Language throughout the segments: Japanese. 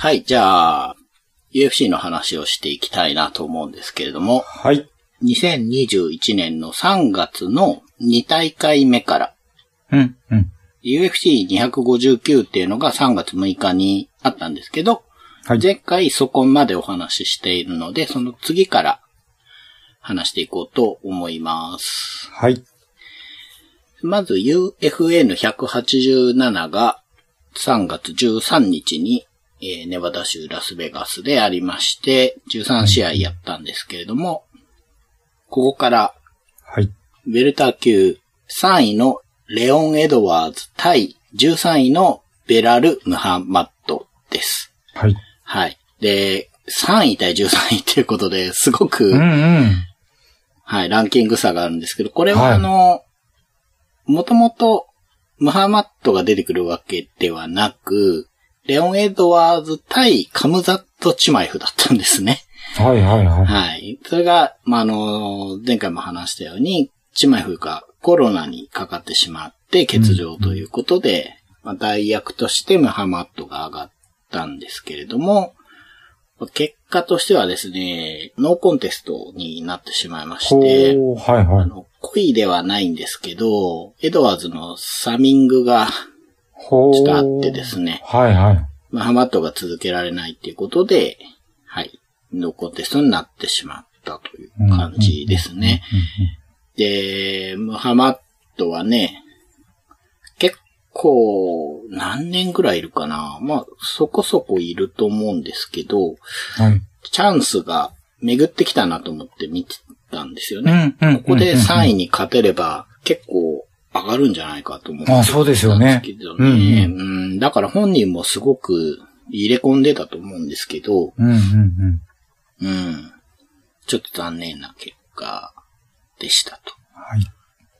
はい、じゃあ、UFC の話をしていきたいなと思うんですけれども、はい。2021年の3月の2大会目から、うん、うん。UFC259 っていうのが3月6日にあったんですけど、はい。前回そこまでお話ししているので、その次から話していこうと思います。はい。まず UFN187 が3月13日に、えーネバダ州ラスベガスでありまして、13試合やったんですけれども、ここからはい。ウェルター級3位のレオン・エドワーズ対13位のベラル・ムハマットです。はい。はい。で、3位対13位っていうことで、すごく、うん、うん。はい、ランキング差があるんですけど、これははいあの、もともと、ムハマットが出てくるわけではなく、レオン・エドワーズ対カムザット・チマイフだったんですね。はい、はい、はい。はい。それが、まあ、あの、前回も話したように、チマイフがコロナにかかってしまって欠場ということで、まあ、代役としてムハマットが上がったんですけれども、結果としてはですね、ノーコンテストになってしまいまして、はい、はい。あの、恋ではないんですけど、エドワーズのサミングが。ちょっとあってですねはい、はい。まあ、ハマットが続けられないっていうことで、はい、ノーコンテストになってしまったという感じですね。で、ムハマットはね、結構、何年ぐらいいるかなまあ、そこそこいると思うんですけど、はい。チャンスが巡ってきたなと思って見てたんですよね。ここで3位に。に勝てれば結構上がるんじゃないかと思ってあそうですよねたんうんだから本人もすごく入れ込んでたと思うんですけど、うん、うん、うん。うん。ちょっと残念な結果でしたと。はい。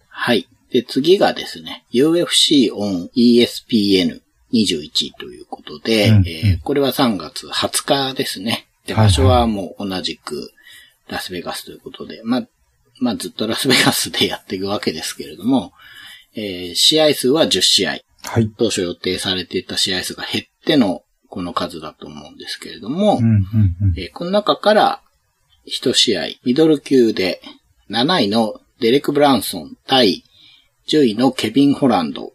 はい。で、次がですね、UFC on ESPN21 ということで、うんえーこれは3月20日ですね。で、はいはい場所はもう同じくラスベガスということで、まあ、まあずっとラスベガスでやっていくわけですけれども、えー試合数は10試合。はい。当初予定されていた試合数が減ってのこの数だと思うんですけれども、うん、うん、うん。えーこの中から一試合、ミドル級で7位のデレク・ブランソン対10位のケビン・ホランド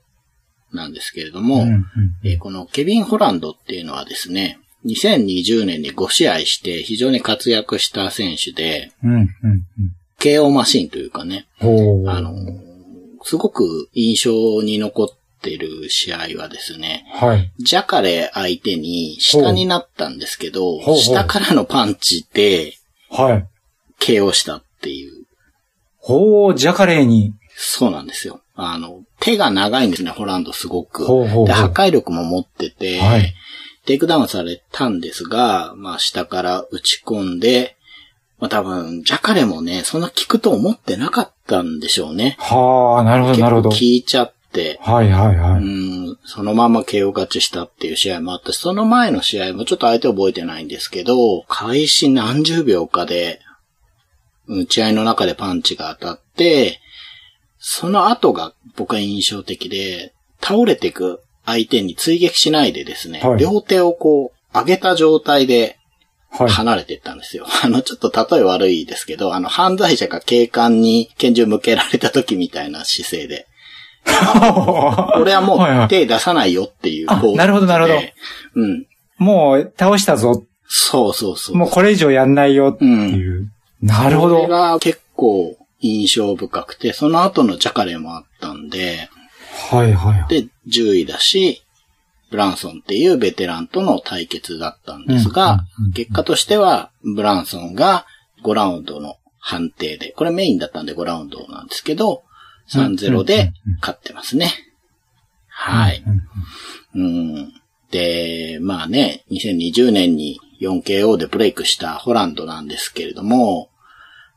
なんですけれども、うん、うん。えーこのケビン・ホランドっていうのはですね、2020年に5試合して非常に活躍した選手で、うん、うん。KO マシンというかね。あの、すごく印象に残ってる試合はですね、はい。ジャカレ相手に下になったんですけどほうほう、下からのパンチではい。KO したっていう。ほー、ジャカレーに。そうなんですよ。あの、手が長いんですね、ホランドすごく。ほうほうほうで、破壊力も持ってて、はいテイクダウンされたんですが、まあ下から打ち込んで、まあ多分、ジャカレもね、そんな効くと思ってなかったんでしょうね。はー、なるほど、なるほど。効いちゃって、はい、はい、はい。ん、そのまま KO 勝ちしたっていう試合もあったし、その前の試合もちょっと相手覚えてないんですけど、開始何十秒かで、打ち合いの中でパンチが当たって、その後が僕は印象的で、倒れていく相手に追撃しないでですね、はい両手をこう上げた状態ではい。離れていったんですよ。あの、ちょっと例え悪いですけど、あの、犯罪者が警官に拳銃向けられた時みたいな姿勢で、俺はもはいはいう手出さないよっていうあポーズでなるほどなるほどうん。もう、倒したぞ。そうそうそう。もうこれ以上やんないよっていう。なるほそれど。が結構印象深くて、その後のジャカレーもあったんで、はい、はい。で、10位だし、ブランソンっていうベテランとの対決だったんですが、結果としては、ブランソンが5ラウンドの判定で、これメインだったんで5ラウンドなんですけど、3-0で勝ってますね。はい。うん。で、まあね、2020年に 4KO でブレイクしたホランドなんですけれども、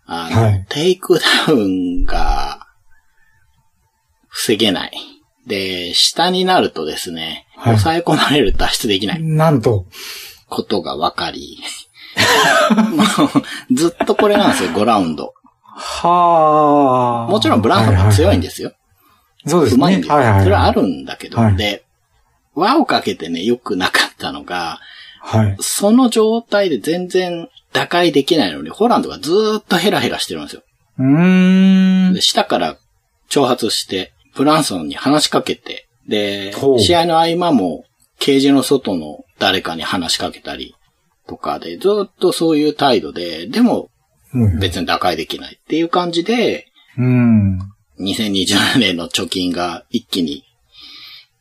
あの、はいテイクダウンが防げない。で、下になるとですね、はい抑え込まれる脱出できないなんと。ことが分かり、もうずっとこれなんですよ、5ラウンド。はあ。もちろんブランソンも強いんですすよ。そうですね。うまいんですよ。はいはい。それはあるんだけど、はいで、輪をかけてね、良くなかったのが、はい。その状態で全然打開できないのに、ホランドがずーっとヘラヘラしてるんですよ。うーんで、。下から挑発して、ブランソンに話しかけて、で試合の合間も、ケージの外の誰かに話しかけたりとかで、ずっとそういう態度で、でもうん別に打開できないっていう感じで、うん。2020年の貯金が一気に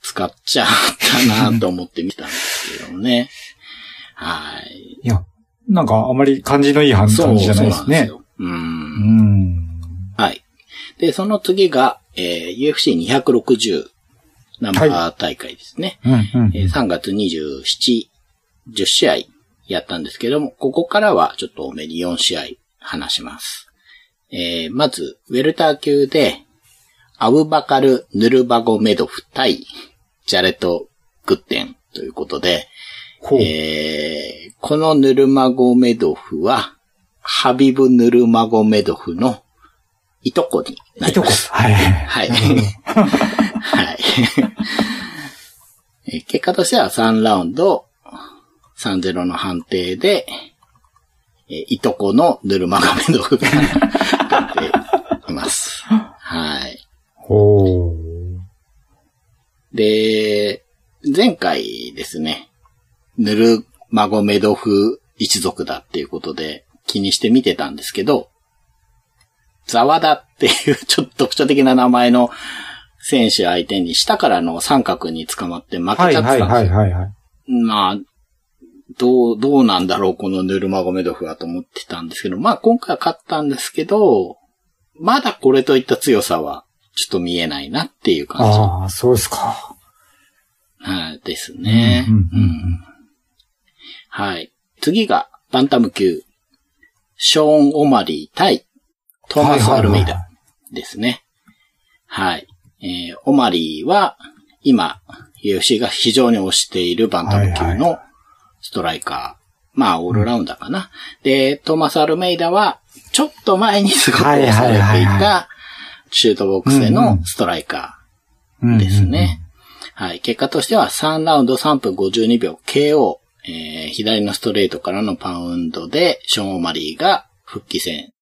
使っちゃったなと思って見たんですけどもね。はい。いや、なんかあまり感じのいい感じじゃないですそうなんね。よ。う。うんん。はい。で、その次が、えー UFC260 ナンバー大会ですね。うん。うんえー3月27、10試合やったんですけども、ここからはちょっと多めに4試合話します。えーまず、ウェルター級で、アブバカル・ヌルバゴメドフ対、ジャレト・グッテンということで。えーこのヌルマゴメドフは、ハビブ・ヌルマゴメドフのいとこにないりとこ。ます。はい。はい。はい。えー結果としては3ラウンド3-0の判定で、えーいとこのヌルマゴメドフが勝っています。はい。ほう。で、前回ですね、ヌルマゴメドフ一族だっていうことで気にして見てたんですけど、ザワダっていうちょっと特徴的な名前の選手相手に下からの三角に捕まって負けちゃっはいはいてたんですよ。はいはいはい。まあ、どう、どうなんだろう、このヌルマゴメドフはと思ってたんですけど、まあ今回は勝ったんですけど、まだこれといった強さはちょっと見えないなっていう感じ。ああ、そうですか。はい、ですね。うんうんうんうんはい。次が、バンタム級。ショーン・オマリー対トーマス・アルメイはいはいダですね。はい。えー、オマリーは、今、UFC が非常に推しているバンタム級はいのストライカー。まあ、オールラウンダーかな。で、トーマス・アルメイダは、ちょっと前にすごく推されていはいはいはいた、シュートボックスでのストライカー。ですね。はい。結果としては3ラウンド3分52秒 KO、えー、左のストレートからのパウンドで、ショーン・オマリーが復帰戦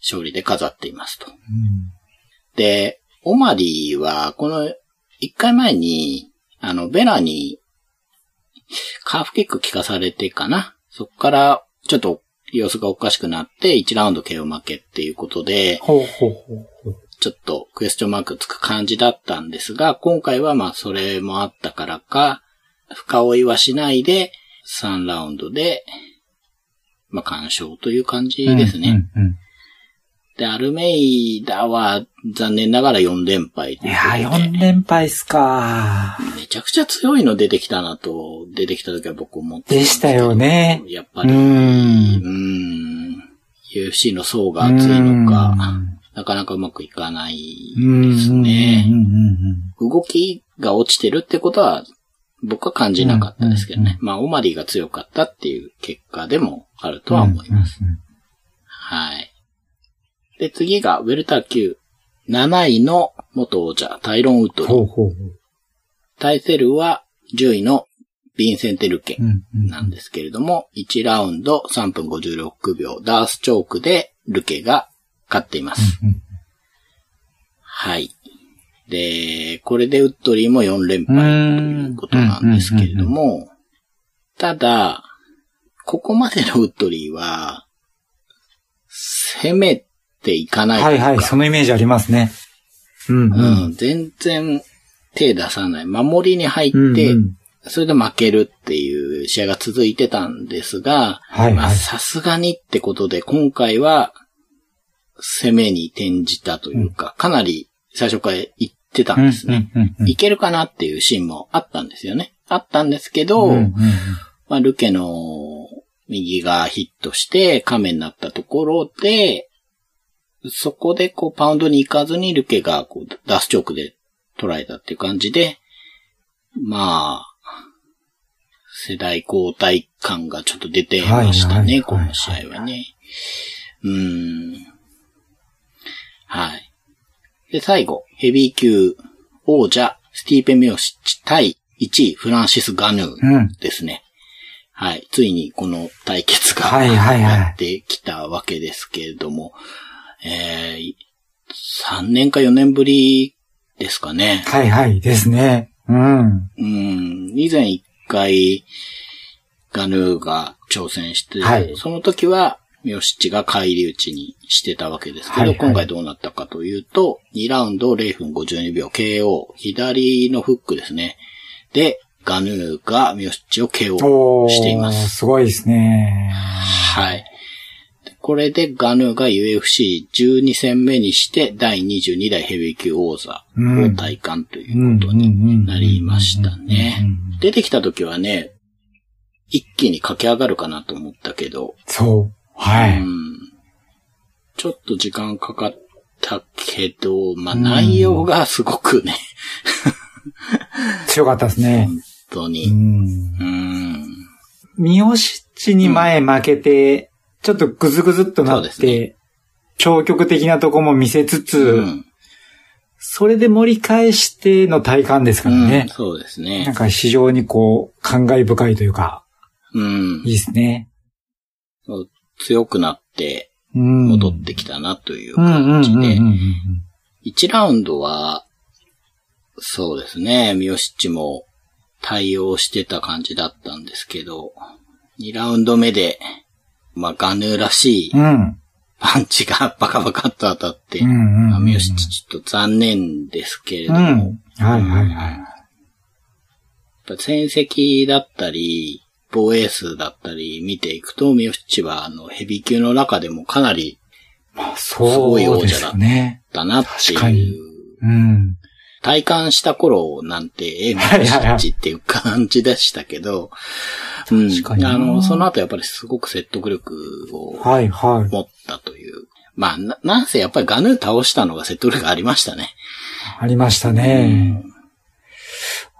勝利で飾っていますと。うんうんで、オマリーは、この1回前に、あの、ベラにカーフキック効かされてかな？そこから、ちょっと様子がおかしくなって、1ラウンド KO 負けっていうことで、ほうほうほうほう。ちょっとクエスチョンマークつく感じだったんですが、今回はまあそれもあったからか、深追いはしないで、3ラウンドで、まあ干渉という感じですね。うんうんで、アルメイダは残念ながら4連敗といやー、ことで4連敗っすか。めちゃくちゃ強いの出てきたなと、出てきた時は僕思ってでしたよね。うやっぱり、うーん。ん、UFC の層が厚いのかうん、なかなかうまくいかないうんですね。動きが落ちてるってことは、僕は感じなかったですけどね。まあ、オマリーが強かったっていう結果でもあるとは思います。はい。で、次が、ウェルター級。7位の元王者、タイロン・ウッドリー。ほうほうほう。対セルは、10位のヴィンセンテ・ルケうんうんなんですけれども、1ラウンド3分56秒、ダースチョークでルケが勝っています。うんはい。で、これでウッドリーも4連敗ということなんですけれども、ただ、ここまでのウッドリーは、攻めていかないはいはい、そのイメージありますね。うんうん。うん、全然手出さない。守りに入って、うんうんそれで負けるっていう試合が続いてたんですが、まあはいはい。さすがにってことで、今回は攻めに転じたというか、かなり最初から言ってたんですね。うんうんうんいけるかなっていうシーンもあったんですよね。あったんですけど、うんうんまあ、ルケの右がヒットして、亀になったところで、そこでこうパウンドに行かずにルケがこうダスチョークで捉えたっていう感じで、まあ、世代交代感がちょっと出てましたね、はいはいはいこの試合はね。うーん。はい。で、最後、ヘビー級王者、スティーペン・ミオシッチ対1位、フランシス・ガヌーうん。ですね。はい。ついにこの対決が、はいはいはいやってきたわけですけれども、えー、3年か4年ぶりですかね。はいはいですね。うん。うん、以前一回、ガヌーが挑戦して、はいその時は、ミョシッチが返り討ちにしてたわけですけど、はいはい今回どうなったかというと、2ラウンド0分52秒 KO、左のフックですね。で、ガヌーがミョシッチを KO しています。すごいですね。はい。でこれでガヌーが UFC12 戦目にして第22代ヘビー級王座を体感ということになりましたね。出てきた時はね、一気に駆け上がるかなと思ったけど、そう。はい。うんちょっと時間かかったけど、まあ内容がすごくね、強かったですね。本当うに。ん。うん。三好地に前負けて、ちょっとグズグズっとなそうでて、消極的なとこも見せつつ、うんそれで盛り返しての体感ですからうんね。そうですなんね。か非常にこう、感慨深いというか、うんいい。ですね。強くなってうん。戻ってきたなといううんうんうん感じでうんうん。1ラウンドは、そうですね、ミヨシッチも対応してた感じだったんですけど、2ラウンド目で、まあ、ガヌーらしいうん。パンチが バカバカっと当たって、うんうんうんまあミヨシッチちょっと残念ですけれどうも、ん。はいはいはい。やっぱ戦績だったり、防衛数だったり見ていくと、ミヨシッチはあのヘビー級の中でもかなりまあ、そうですよね。だなって確かにいううん。体感した頃なんて、え、ミはいはいはいヨシッチっていう感じでしたけど、うん。確かになあの、その後やっぱりすごく説得力をはいはい。持ったという。まあ、な、なんせやっぱりガヌー倒したのが説得力ありましたね。ありましたね。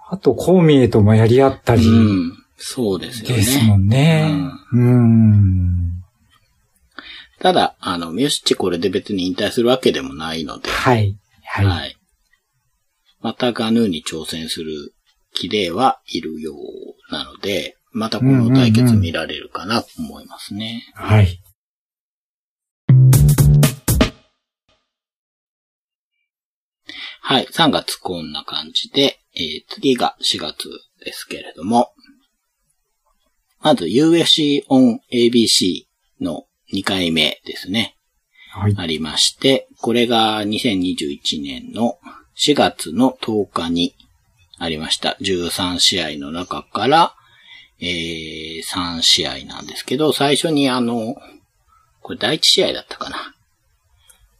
あと、コーミエともやり合ったり、うん。そうですよね。ですもんね。うん。ただ、あの、ミヨシッチこれで別に引退するわけでもないので、はい。はい。はい。またガヌーに挑戦する気ではいるようなので、またこの対決見られるかなと思いますね。はい。はい。3月こんな感じで、えー次が4月ですけれども、まず UFC on ABC の2回目ですね。はい。ありまして、これが2021年の4月の10日にありました。13試合の中から、えー、3試合なんですけど、最初にあの、これ第1試合だったかな。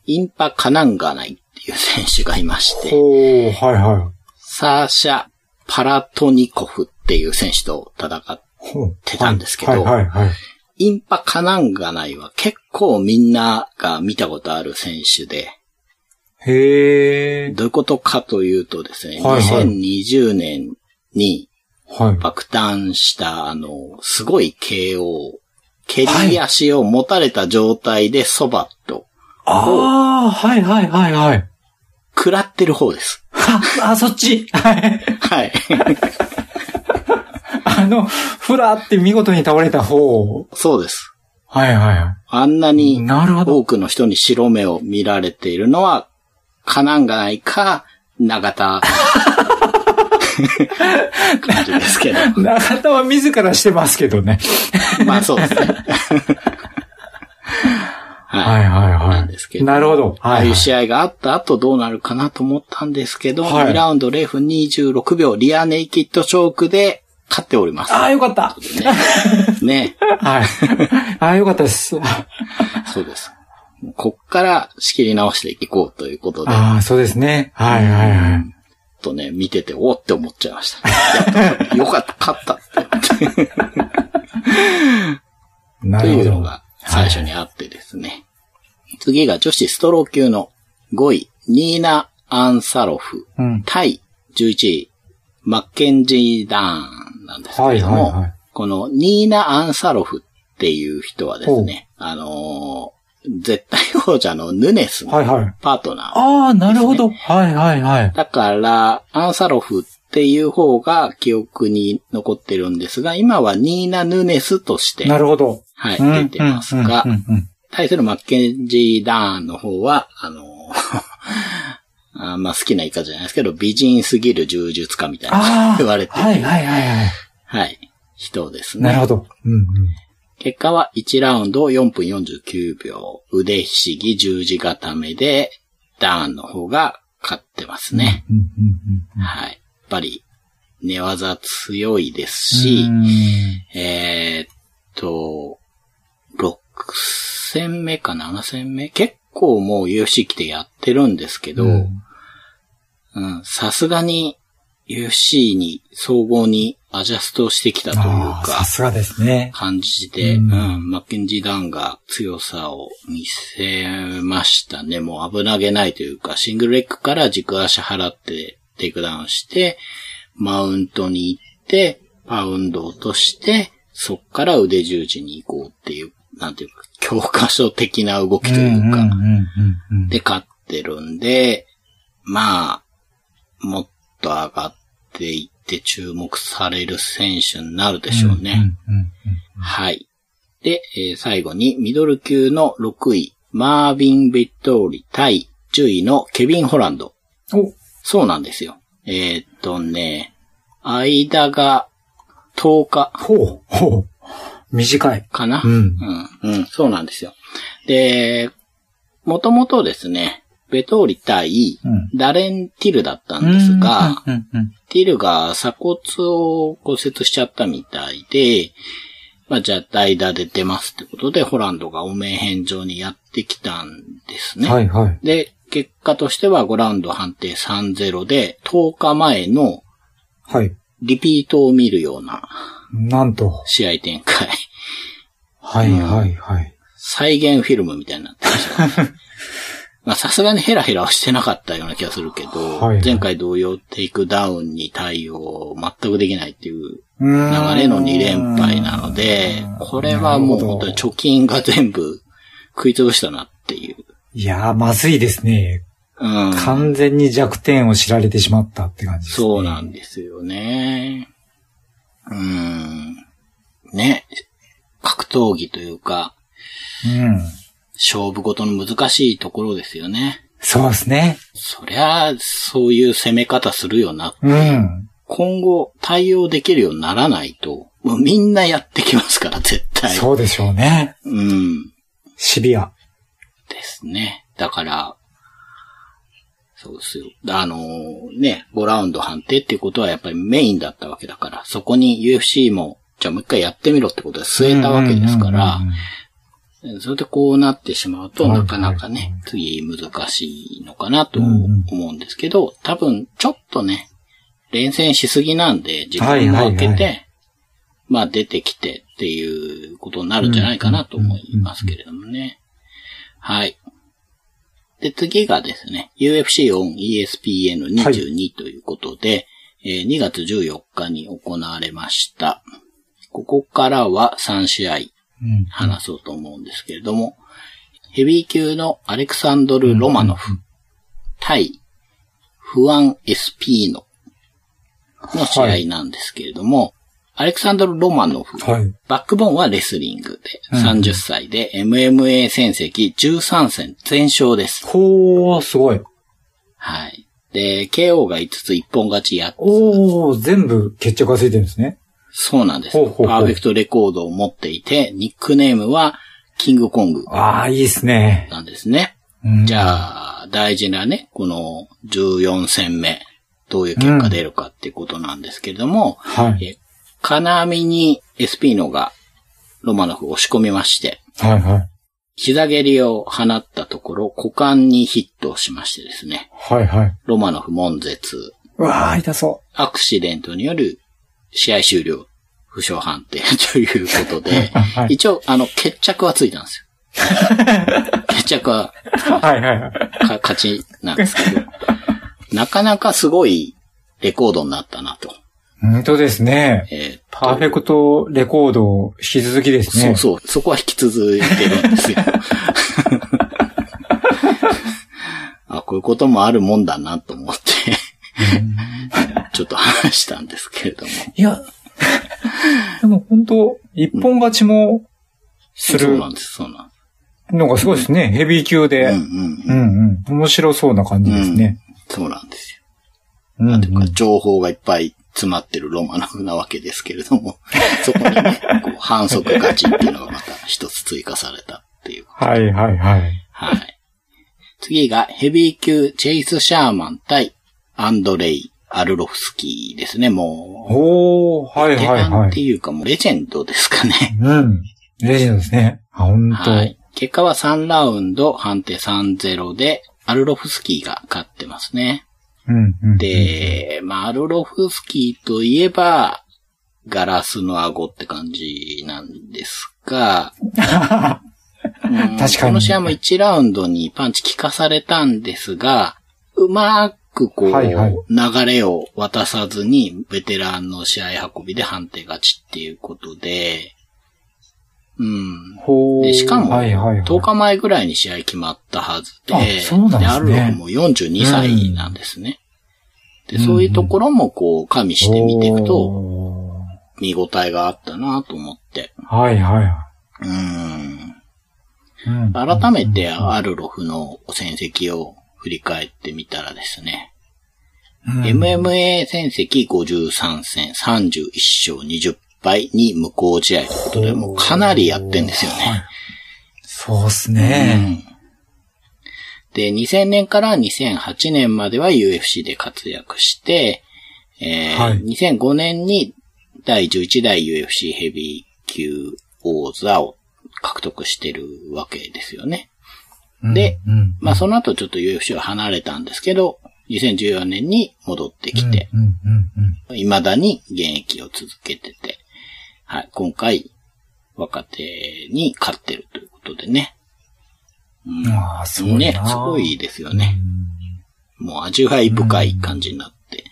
インパカナンガナイっていう選手がいまして、おー、はいはい。サーシャ・パラトニコフっていう選手と戦ってたんですけどはいはいはい。インパカナンガナイは結構みんなが見たことある選手で、へー。どういうことかというとですね、はいはい2020年にはい。爆誕した、あの、すごい KO、蹴り足を持たれた状態でそばっと、あー、はいはいはいはい。食らってる方です。あ、あ、そっち。はい。はい。あの、ふらって見事に倒れた方。そうです。はいはいは。あんないになるほど。多くの人に白目を見られているのは、カナンガナイか、長田。感じですけど。中田は自らしてますけどね。まあそうですね。はいはいなはんですけどい。なるほど。ああはいはい。いう試合があった後どうなるかなと思ったんですけど、はい2ラウンド0分26秒、リアネイキッドチョークで勝っております。あー、よかった。ね。はい。あー、よかったです。そうです。こっから仕切り直していこうということで、ああ、そうですね。はいはいはい。とね、見てて、おって思っちゃいました。やったよかった、勝ったって。と なるほど。いうのが最初にあってですね。次が女子ストロー級の5位、ニーナ・アンサロフ、うん。対11位、マッケンジー・ダーンなんですけれども、はいはいはいこのニーナ・アンサロフっていう人はですね、あのー絶対王者のヌネスの。パートナー。ああ、なるほど。はいはいはい。だから、アンサロフっっていう方が記憶に残ってるんですが、今はニーナ・ヌネスとして、なるほど。はい、うん出てますがうん、うんうん対するマッケンジー・ダーンの方は、あの、あまあ好きな言い方じゃないですけど、美人すぎる柔術家みたいあなあ。言われてる、はいはいはいはい。はい、人ですね。なるほど。うんうん。結果は1ラウンド4分49秒、腕ひしぎ十字固めで、ダーンの方が勝ってますね。はい。やっぱり、寝技強いですうん。し、うんえーっと、6戦目か7戦目？結構もう UFC 来てやってるんですけど、さすがに UFC に総合にアジャストしてきたというああ、さか、すがですね。感じで、ううんん、マッケンジー・ダンが強さを見せましたね。もう危なげないというか、シングルレッグから軸足払ってテイクダウンして、マウントに行って、パウンドを落として、そっから腕十字に行こうっていう、なんていうか、教科書的な動きというか、で勝ってるんで、まあ、もっと上がっていって注目される選手になるでしょうね。はい。で、えー最後にミドル級の6位、マービン・ベットーリ対10位のケビン・ホランド。そうなんですよ。えーっとね、間が10日ほう、ほう。短い。かな、うん。うん、うん、そうなんですよ。で、もともとですね、ベトーリ対うんダレン・ティルだったんですが、ティルが鎖骨を骨折しちゃったみたいで、まあじゃあ代打で出ますってことで、ホランドがお名返上にやってきたんですね。はいはい。で、結果としては5ラウンド判定3-0で、10日前のはい。リピートを見るようななんと。試合展開。はいはいはい。再現フィルムみたいになってました。まあさすがにヘラヘラはしてなかったような気がするけど、はいはい前回同様テイクダウンに対応全くできないっていう流流れの2連敗なので、これはもう本当に貯金が全部食い潰したなっていう。いやー、まずいですね。うん。完全に弱点を知られてしまったって感じですね。そうなんですよね。うん。ね。格闘技というか、うん。勝負事の難しいところですよね。そうですね。そりゃ、そういう攻め方するよな。うん。今後対応できるようにならないと、もうみんなやってきますから、絶対。そうでしょうね。うん。シビア。ですね。だから、そうですよ。あのね、5ラウンド判定っていうことはやっぱりメインだったわけだから、そこに UFC も、じゃあもう一回やってみろってことで据えたわけですからうんうんうんうんそれでこうなってしまうと、はいなかなかはいね、次難しいのかなと思うんですけど、多分ちょっとね、連戦しすぎなんで、時間を空けて、まあ出てきてっていうことになるんじゃないかなと思いますけれどもね。はい。で、次がですね、UFC on ESPN22 ということで、えー2月14日に行われました。ここからは3試合。うん話そうと思うんですけれども、ヘビー級のアレクサンドル・ロマノフ対フアン・エスピーノの試合なんですけれども、アレクサンドル・ロマノフ、はい。バックボーンはレスリングで、うん30歳で MMA 戦績13戦全勝です。ほー、すごい。はい。で、KO が5つ一本勝ちやっおー、全部決着がついてるんですね。そうなんです。パーフェクトレコードを持っていて、ニックネームはキングコングあー、いいですね。なんですね。うんじゃあ、大事なね、この14戦目、どういう結果出るかってことなんですけれども、はい。え金網にエスピーノがロマノフを押し込みまして、はいはい。膝蹴りを放ったところ、股間にヒットをしましてですね、はいはい。ロマノフ悶絶、うわー、痛そアクシデントによる試合終了、負傷判定ということで、はい一応、あの、決着はついたんですよ。決着はう。はいはいはい。か勝ちなんですけど、なかなかすごいレコードになったなと。本当ですね。えーパーフェクトレコード引き続きですね。そうそう、そこは引き続いてるんですよ。あ、こういうこともあるもんだなと思って、ちょっと話したんですけれども。いや、でも本当一本勝ちもするそうなんです、そうなんです。のがすごいですね。ヘビー級で。うんうんううん。んうん。面白そうな感じですね。そうなんですよ。うんなんていうか、情報がいっぱい詰まってるロマノフなわけですけれども、そこにね、こう反則勝ちっていうのがまた一つ追加されたっていう。はいはいはい。はい。次がヘビー級チェイス・シャーマン対アンドレイ・アルロフスキーですね、もう。おー、はいはいはい。っていうかもうレジェンドですかね。うん。レジェンドですね。あ、本当、はい。結果は3ラウンド判定3-0で、アルロフスキーが勝ってますね。うんうん。で、まあ、アルロフスキーといえば、ガラスの顎って感じなんですが、うん確かにこの試合も1ラウンドにパンチ効かされたんですが、うまくこう、はいはい流れを渡さずに、ベテランの試合運びで判定勝ちっていうことで、うん。で、しかも、はいはいはい、10日前ぐらいに試合決まったはずで、あそうなんですねアルロフも42歳なんですね。で、そういうところもこう、加味して見ていくと、お見応えがあったなと思って。ーはいはいはうん。い。うん改めてアルロフの戦績を振り返ってみたらですね、うん MMA 戦績53戦、31勝20敗に無効試合ということで、もうかなりやってんですよはいね。そうっすね。うんで、2000年から2008年までは UFC で活躍して、えーはい2005年に第11代 UFC ヘビー級王座を獲得してるわけですよね。でうん、うんまあその後ちょっと UFC を離れたんですけど、2014年に戻ってきて、未だに現役を続けてて、はい、今回、若手に勝ってるということでね。うんああ、すごいな。ね、すごいですよね。もう味わい深い感じになって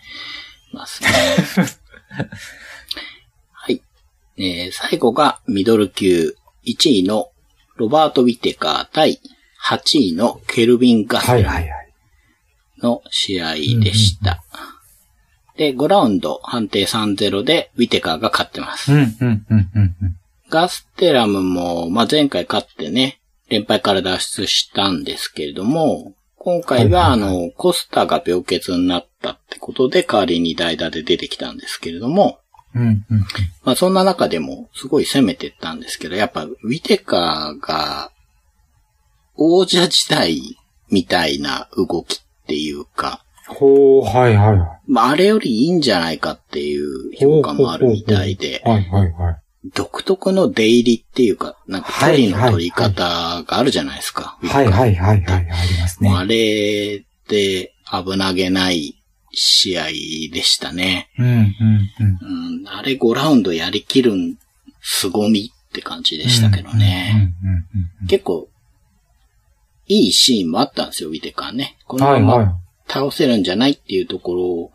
ますね。はい。えー最後がミドル級1位のロバート・ウィテカー対8位のケルビン・ガステラ。の試合でした。で、5ラウンド判定3-0でウィテカーが勝ってます。ガステラムも、まあ、前回勝ってね、連敗から脱出したんですけれども、今回は、はいあの、コスタが病欠になったってことで、代わりに代打で出てきたんですけれども、うんうんまあ、そんな中でも、すごい攻めてったんですけど、やっぱ、ウィテカーが、王者時代みたいな動きっていうか、ほう、はいはいはい。まあ、あれよりいいんじゃないかっていう評価もあるみたいで、はいはいはい。独特の出入りっていうか、なんか距離の取り方があるじゃないですか。はいはいはいはい、ありますね。あれで危なげない試合でしたね。うんうんうん。うん、あれ5ラウンドやりきるん、凄みって感じでしたけどね。結構、いいシーンもあったんですよ、ウィテカーね。こうん。のまはいはいま。倒せるんじゃないっていうとこ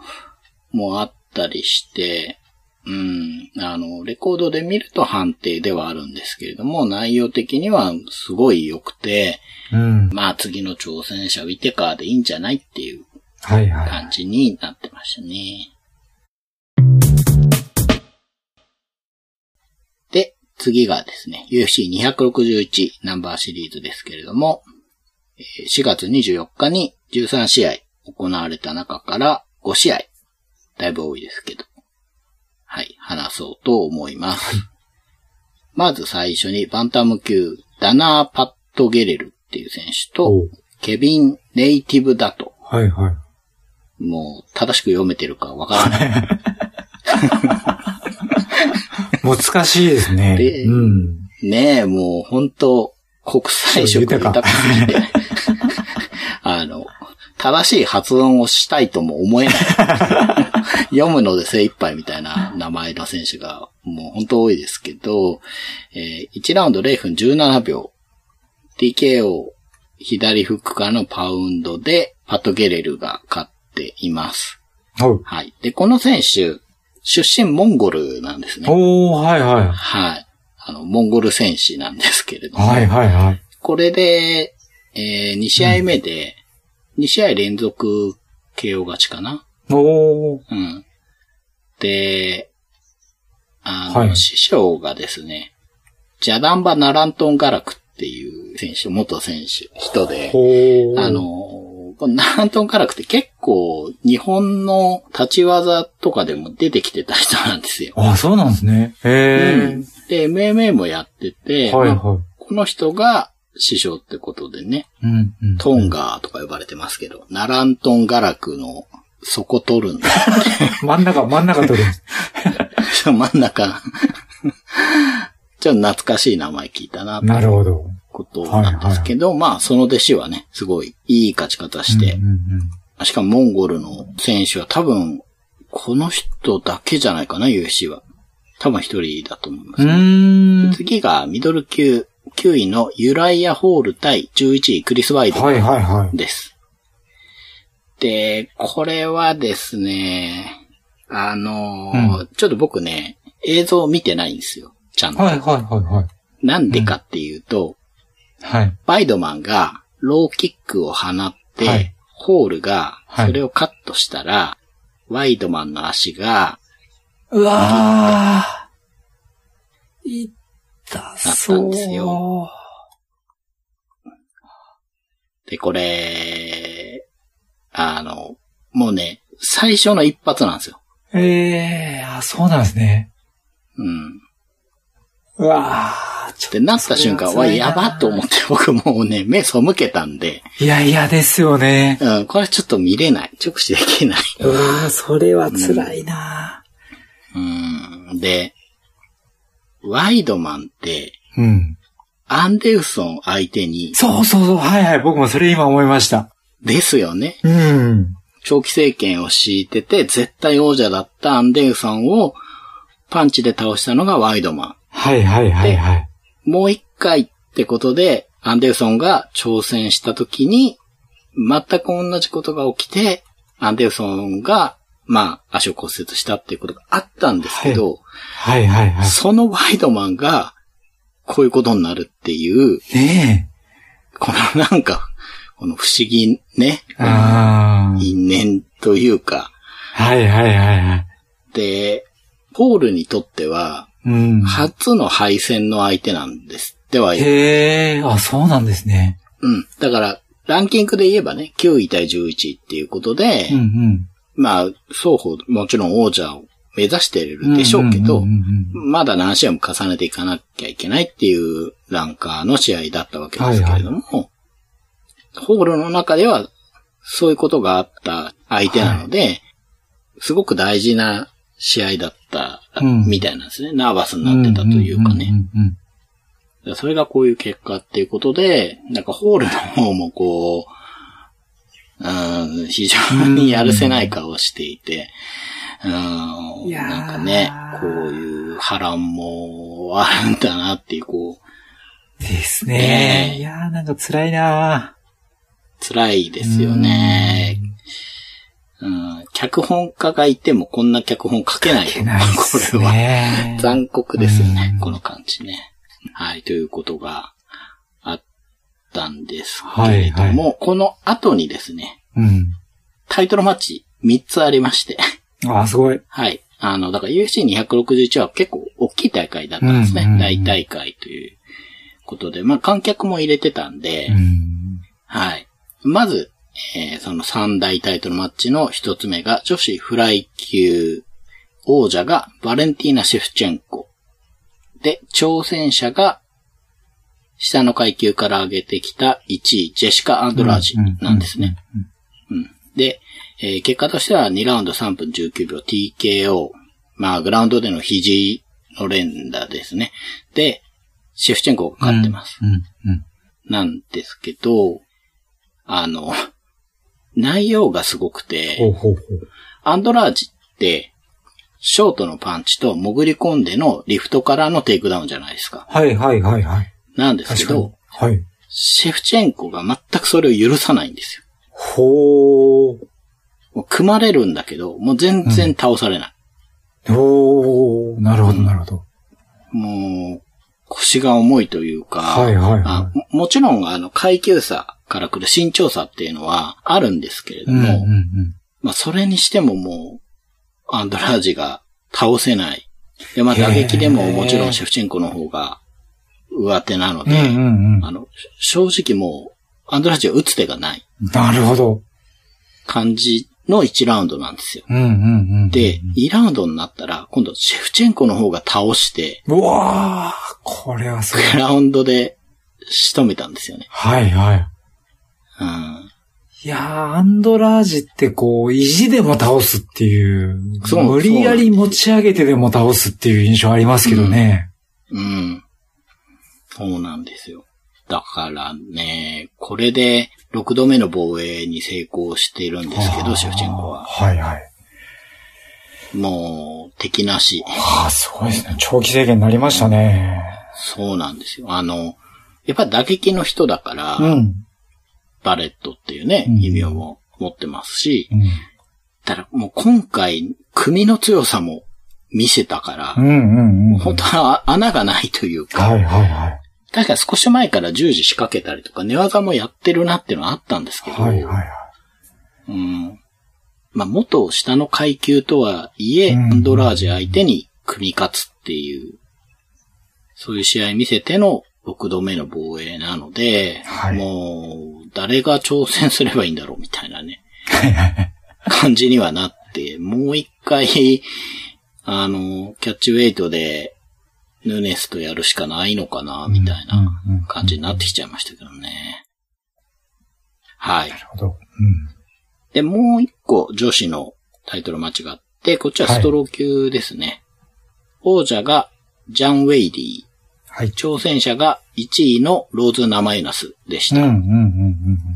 ろもあったりして、うん、あの、レコードで見ると判定ではあるんですけれども、内容的にはすごい良くて、うん。まあ次の挑戦者ウィテカーでいいんじゃないっていうはいはい。感じになってましたね。で、次がですね、UFC261 ナンバーシリーズですけれども、えー4月24日に13試合行われた中から5試合、だいぶ多いですけど、はい、話そうと思います。まず最初にバンタム級、ダナー・パット・ゲレルっていう選手とお、ケビン・ネイティブ・ダトはいはい。もう、正しく読めてるかわからない。難しいですね。でうん。ねえ、もう本当国際色豊かすぎて。正しい発音をしたいとも思えない。読むので精一杯みたいな名前の選手がもう本当多いですけど、えー1ラウンド0分17秒、TKO 左フックからのパウンドでパット・ゲレルが勝っています。おはい。で、この選手、出身モンゴルなんですね。おー、はいははい。あの、モンゴル戦士なんですけれどい。も。はいはいはい。これで、えー、2試合目で、2試合連続 KO 勝ちかなおー。うん。で、あの、はい師匠がですね、ジャダンバ・ナラントン・ガラクっていう選手、元選手、人で。あの、このナラントン・ガラクって結構日本の立ち技とかでも出てきてた人なんですよ。あ、そうなんですね。へうんで、MMA もやってて、え。はいまあはこの人が師匠ってことでね、い。うんうん。トンガーとか呼ばれてますけど、ナラントン・ガラクの底取るんだ。真ん中、真ん中取る。真ん中。ちょっと懐かしい名前聞いたな、となるほど。ことなんですけど、まあ、その弟子はね、すごいいい勝ち方して、うんうんしかもモンゴルの選手は多分、この人だけじゃないかな、UFC は。多分一人だと思います、うん。うーん。次がミドル級9位のユライア・ホール対11位クリス・ワイドはいはいはい。です。で、これはですね、あのーちょっと僕ね、映像を見てないんですよ。ちゃんと。はいはいはいはい。なんでかっていうと、はい。バイドマンがローキックを放って、はいホールがはいそれをカットしたら、ワイドマンの足がうわー。痛ったんですよ。で、これ、あの、もうね、最初の一発なんですよ。ええー、あ、そうなんですね。うん。うわー、ちょっで、なった瞬間、わ、やばっと思って僕もうね、目背けたんで、と。いやいやですよね。うん、これちょっと見れない。直視できない。うわー、それは辛いなうん。で、ワイドマンって、うん。アンデルソン相手に、そうそうそう、はいはい、僕もそれ今思いました。ですよね。うん。長期政権を敷いてて、絶対王者だったアンデルソンをパンチで倒したのがワイドマはいはいはいはい。ン。もう一回ってことで、アンデルソンが挑戦した時に、全く同じことが起きて、アンデルソンが、まあ、足を骨折したっていうことがあったんですけど、はいはいはい。そのワイドマンが、こういうことになるっていう、ねこのなんか、この不思議ね。因縁というか、はいはいはいはい。で、ポールにとっては、うん。初の敗戦の相手なんですっては。へえ、あ、そうなんですね。うん。だから、ランキングで言えばね、9位対11位っていうことで、うんうん。まあ、双方、もちろん王者を目指しているでしょうけど、んんうんうんまだ何試合も重ねていかなきゃいけないっていうランカーの試合だったわけですけれども、ホールの中ではそういうことがあった相手なので、すごく大事な試合だったうんみたいなんですね。ナーバスになってたというかね。んうんうん。それがこういう結果っていうことで、なんかホールの方もこう、うん、非常にやるせない顔をしていて、うん、なんかね、こういう波乱もあるんだなっていう、こう、ですねね。えいやーなんか辛いな辛いですよね。うん、脚本家がいてもこんな脚本書けないいけないですこれは。ね。残酷ですよねう、んこの感じね。はい、ということがあったんですけれども、はいこの後にですね、うん。タイトルマッチ3つありまして、あー、すごい。はい。あの、だから UFC261 は結構大きい大会だったんですね。うんうんうん大大会ということで、まあ観客も入れてたんで、うん。はい。まず、えーその三大タイトルマッチの一つ目が女子フライ級王者がバレンティーナ・シェフチェンコ。で、挑戦者が下の階級から上げてきた1位、ジェシカ・アンドラージなんですね。うん。で、えー結果としては2ラウンド3分19秒 TKO。まあ、グラウンドでの肘の連打ですね。で、シェフチェンコが勝ってます。なんですけど、あの、内容がすごくて、ほうほうほう。アンドラージって、ショートのパンチと潜り込んでのリフトからのテイクダウンじゃないですか。はいはいはいはい。なんですけど、。はい。シェフチェンコが全くそれを許さないんですよ。ほー。もう組まれるんだけど、もう全然倒されない。ほー。なるほどなるほど。もう、腰が重いというか、はいはいはいあももちろん、あの、階級差から来る身長差っていうのはあるんですけれども、うんうんうん。まあ、それにしてももう、アンドラージが倒せない。で、まあ打撃でももちろんシェフチェンコの方が上手なので、うんうんうん。あの、正直もう、アンドラージは打つ手がないなるほど。感じの1ラウンドなんですよ。うんうんうん。で、2ラウンドになったら、今度シェフチェンコの方が倒して、うわー、これはすごい。グラウンドで仕留めたんですよね。はいはい。うん。いやー、アンドラージってこう、意地でも倒すっていう、そう無理やり持ち上げてでも倒すっていう印象ありますけどね。うん。そうなんですよ。だからね、これで6度目の防衛に成功してるんですけど、シェフチェンコは。はいはい。もう、敵なし。ああ、すごいですね。長期制限になりましたね。そうなんですよ。あの、やっぱ打撃の人だから、うん。バレットっていうね、うん異名も持ってますし、うん。ただもう今回、組の強さも見せたから、うんうんうん。本当は穴がないというか、はいはいはい。確かに少し前から十字仕掛けたりとか、寝技もやってるなっていうのはあったんですけど、はいはいはい。うん。まあ、元下の階級とはいえ、うんアンドラージ相手に組み勝つっていう、そういう試合見せての6度目の防衛なので、はいもう、誰が挑戦すればいいんだろうみたいなね、感じにはなって、もう一回、あの、キャッチウェイトで、ヌネスとやるしかないのかな、みたいなうんうんうん感じになってきちゃいましたけどね。はいな。るほど。で、もう一個女子のタイトルマッチがあって、こっちはストロー級ですね。王者がジャン・ウェイリー。はい。挑戦者が1位のローズ・ナマイナスでした。うんうんう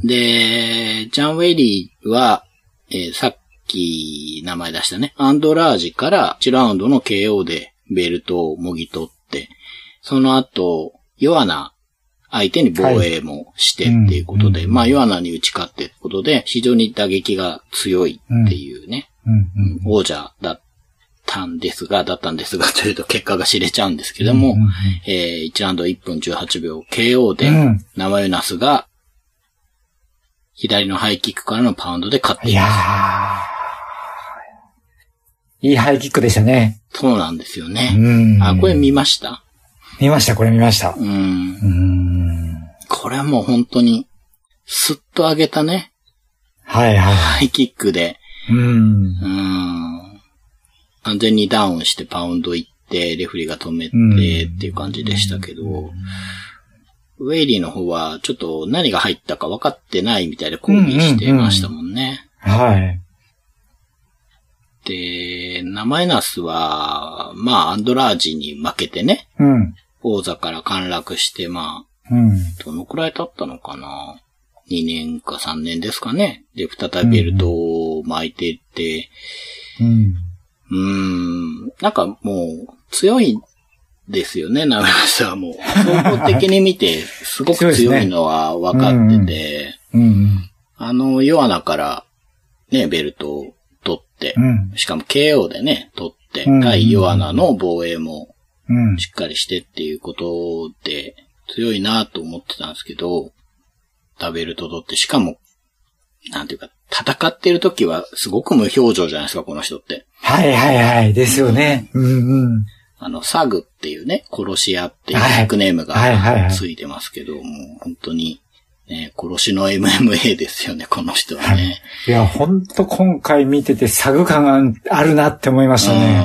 んで、ジャン・ウェイリーは、えーさっき名前出したね、アンドラージから1ラウンドの KO でベルトをもぎ取って、その後、ヨアナ相手に防衛もしてっていうことで、はいうんまあヨアナに打ち勝ってってことで、非常に打撃が強いっていうね。王者だったんですが、だったんですが、というと結果が知れちゃうんですけども、うんうんうんえー1ラウンド1分18秒 KO で、うんナマユナスが、左のハイキックからのパウンドで勝っていやいます。ー。いいハイキックでしたね。そうなんですようね。ん。あ、これ見ました？見ました、これ見ました。うんう。ん。これはもう本当に、スッと上げたね、はいはい。ハイキックで、うんう。ん。完全にダウンしてパウンド行って、レフリーが止めてうんっていう感じでしたけど、ウェイリーの方はちょっと何が入ったか分かってないみたいで抗議してましたもんね。はい。で、ナマエナスは、まあ、アンドラージに負けてね、うん。王座から陥落して、まあ、うん。どのくらい経ったのかな ?2 年か3年ですかね。で、再びベルトを巻いていって、うん。うーん、なんかもう、強いですよね、ナメナスはもう。総合的に見て、すごく強いのは分かってて、うん。あの、ヨアナから、ね、ベルトを取って、うん。しかも KO でね、取って、うん対ヨアナの防衛もうん。しっかりしてっていうことで、強いなと思ってたんですけど、ダベルト取って、しかも、なんていうか、戦ってる時はすごく無表情じゃないですか、この人って。はいはいはい。ですよね。うんうん。あの、サグっていうね、殺し屋っていうはいニックネームがはいはいはいついてますけど、もう本当に、ね、殺しの MMA ですよね、この人はね。いや、ほんと今回見ててサグ感があるなって思いましたね。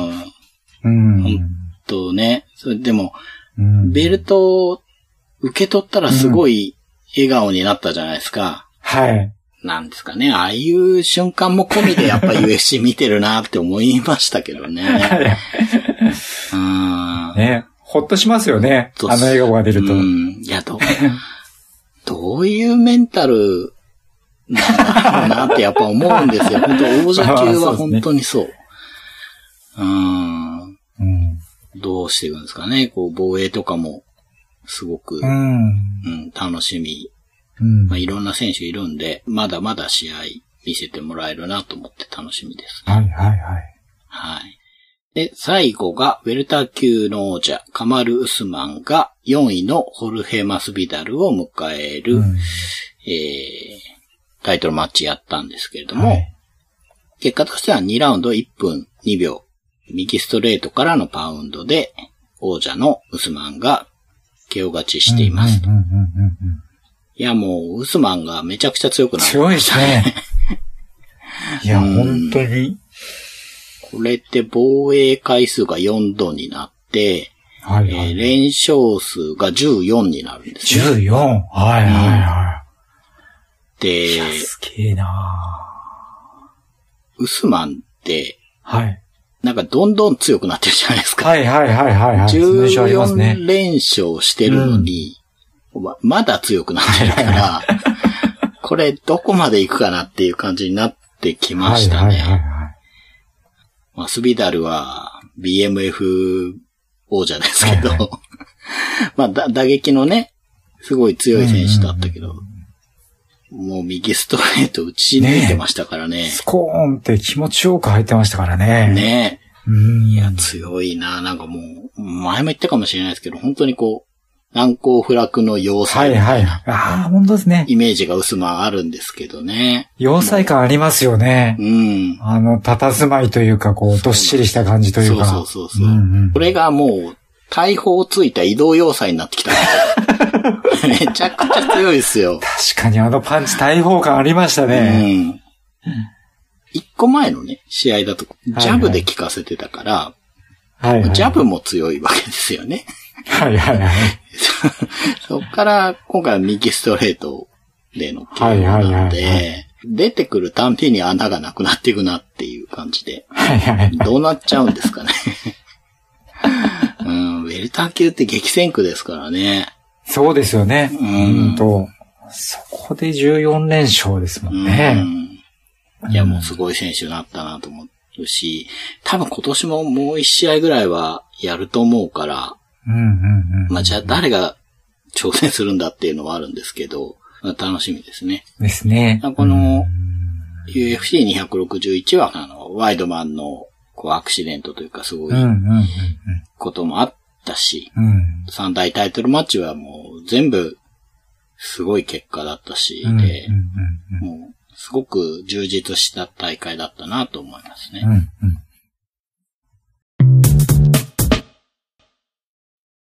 うん。うん。とね、それでも、うんベルトを受け取ったらすごい笑顔になったじゃないですか。はい。なんですかね。ああいう瞬間も込みでやっぱ UFC 見てるなって思いましたけどね。うん。ね。ほっとしますよね。あの笑顔が出ると。うん。いや、どう、どういうメンタルなんだろうなってやっぱ思うんですよ。本当王者級は本当にそう。うん。うん。どうしていくんですかね。こう、防衛とかも、すごく、ううん、ん。楽しみ。うんまあ、いろんな選手いるんで、まだまだ試合見せてもらえるなと思って楽しみです。はいはいはい。はい。で、最後が、ウェルター級の王者、カマル・ウスマンが4位のホルヘ・マスビダルを迎える、うんえー、タイトルマッチやったんですけれども、はい結果としては2ラウンド1分2秒右ストレートからのパウンドで、王者のウスマンが KO 勝ちしています。いや、もう、ウスマンがめちゃくちゃ強くなる。強いですね。いや、うん本当に。これって防衛回数が4度になって、はいはい。えー連勝数が14になるんですね。14。はいはいはでい。いや、すげえなウスマンって、はい。なんかどんどん強くなってるじゃないですか。はいはいはいはいはい。その印象ありますね。14連勝してるのに、ままだ強くなってるから、これどこまで行くかなっていう感じになってきましたね。はいはいはいはい。まあ、スビダルは BMF 王者ですけど、はい まあだ打撃のね、すごい強い選手だったけど、もう右ストレート打ち抜いてましたからね。スコーンって気持ちよく入ってましたからね。。ねうん。いや、強いな。なんかもう、前も言ったかもしれないですけど、本当にこう、難攻不落の要は塞いはい。ああ、本当ですね。イメージが薄まあるんですけどね。要塞感ありますよねう。ん。あの、佇まいというか、こう、どっしりした感じというか。そうそうそうそう。んうんこれがもう、大砲ついた移動要塞になってきた。めちゃくちゃ強いですよ。確かにあのパンチ大砲感ありましたうね。ん。一個前のね、試合だと、ジャブで効かせてたから、はい、はい。ジャブも強いわけですよね。はいはいはい。そっから、今回は右ストレートでのいはないので、出てくるたんびに穴がなくなっていくなっていう感じで、はいはい。どうなっちゃうんですかね。うん、ウェルター級って激戦区ですからね。そうですよね。うんうんと、そこで14連勝ですもうんね。ん。いや、もうすごい選手になったなと思うし、多分今年ももう一試合ぐらいはやると思うから、うんうんうん。まあ、じゃあ誰が挑戦するんだっていうのはあるんですけど、まあ楽しみですね。ですね。この UFC261 は、あの、ワイドマンの、こう、アクシデントというか、すごいこともあったし、うん。うん。三大タイトルマッチはもう全部、すごい結果だったし、で、うんもう、すごく充実した大会だったなと思いますね。うんうんうん